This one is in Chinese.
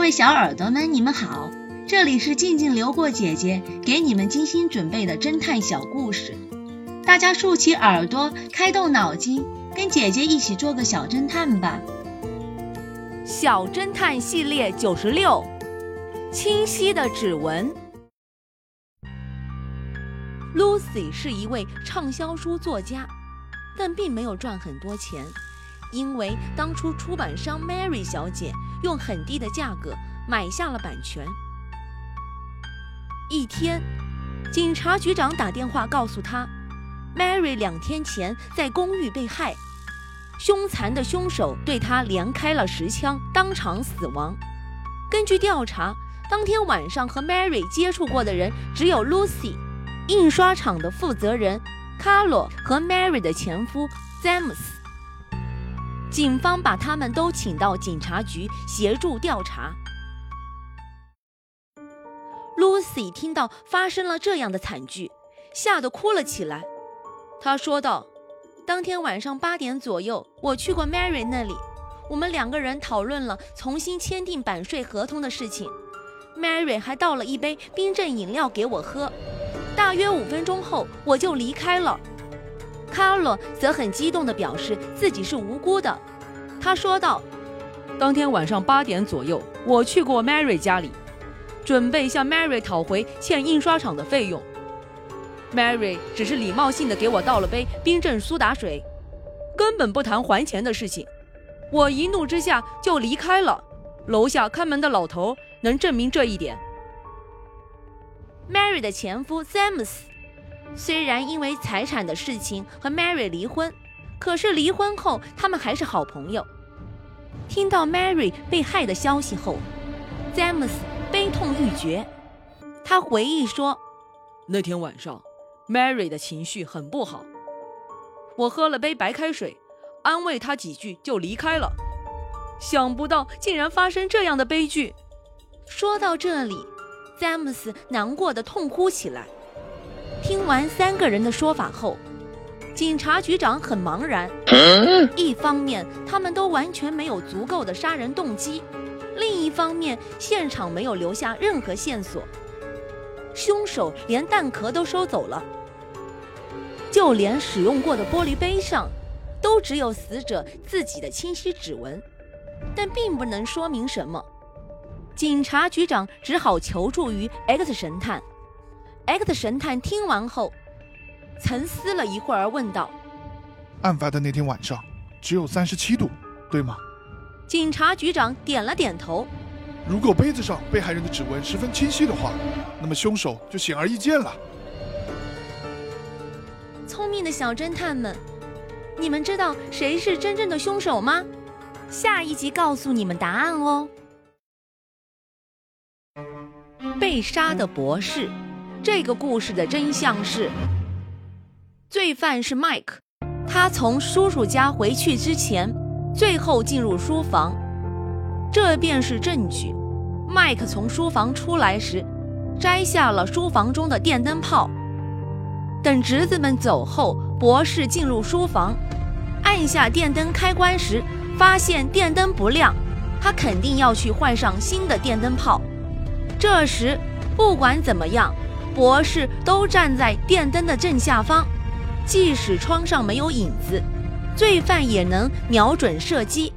各位小耳朵们，你们好，这里是静静流过姐姐给你们精心准备的侦探小故事，大家竖起耳朵，开动脑筋，跟姐姐一起做个小侦探吧。小侦探系列九十六，清晰的指纹。Lucy 是一位畅销书作家，但并没有赚很多钱，因为当初出版商 Mary 小姐用很低的价格买下了版权。一天，警察局长打电话告诉他，Mary 两天前在公寓被害。凶残的凶手对他连开了十枪，当场死亡。根据调查，当天晚上和 Mary 接触过的人只有 Lucy、印刷厂的负责人卡洛和 Mary 的前夫詹姆斯。警方把他们都请到警察局协助调查。Lucy 听到发生了这样的惨剧，吓得哭了起来。她说道。当天晚上八点左右，我去过 Mary 那里，我们两个人讨论了重新签订版税合同的事情。Mary 还倒了一杯冰镇饮料给我喝。大约五分钟后，我就离开了。卡洛则很激动地表示自己是无辜的。他说道：“当天晚上八点左右，我去过 Mary 家里，准备向 Mary 讨回欠印刷厂的费用。” Mary 只是礼貌性的给我倒了杯冰镇苏打水，根本不谈还钱的事情。我一怒之下就离开了。楼下看门的老头能证明这一点。Mary 的前夫 James 虽然因为财产的事情和 Mary 离婚，可是离婚后他们还是好朋友。听到 Mary 被害的消息后詹姆斯悲痛欲绝。他回忆说：“那天晚上。” Mary 的情绪很不好，我喝了杯白开水，安慰她几句就离开了。想不到竟然发生这样的悲剧。说到这里，詹姆斯难过的痛哭起来。听完三个人的说法后，警察局长很茫然。一方面，他们都完全没有足够的杀人动机；另一方面，现场没有留下任何线索，凶手连弹壳都收走了。就连使用过的玻璃杯上，都只有死者自己的清晰指纹，但并不能说明什么。警察局长只好求助于 X 神探。X 神探听完后，沉思了一会儿，问道：“案发的那天晚上只有三十七度，对吗？”警察局长点了点头。如果杯子上被害人的指纹十分清晰的话，那么凶手就显而易见了。聪明的小侦探们，你们知道谁是真正的凶手吗？下一集告诉你们答案哦。被杀的博士，这个故事的真相是：罪犯是 Mike，他从叔叔家回去之前，最后进入书房，这便是证据。Mike 从书房出来时，摘下了书房中的电灯泡。等侄子们走后，博士进入书房，按下电灯开关时，发现电灯不亮，他肯定要去换上新的电灯泡。这时，不管怎么样，博士都站在电灯的正下方，即使窗上没有影子，罪犯也能瞄准射击。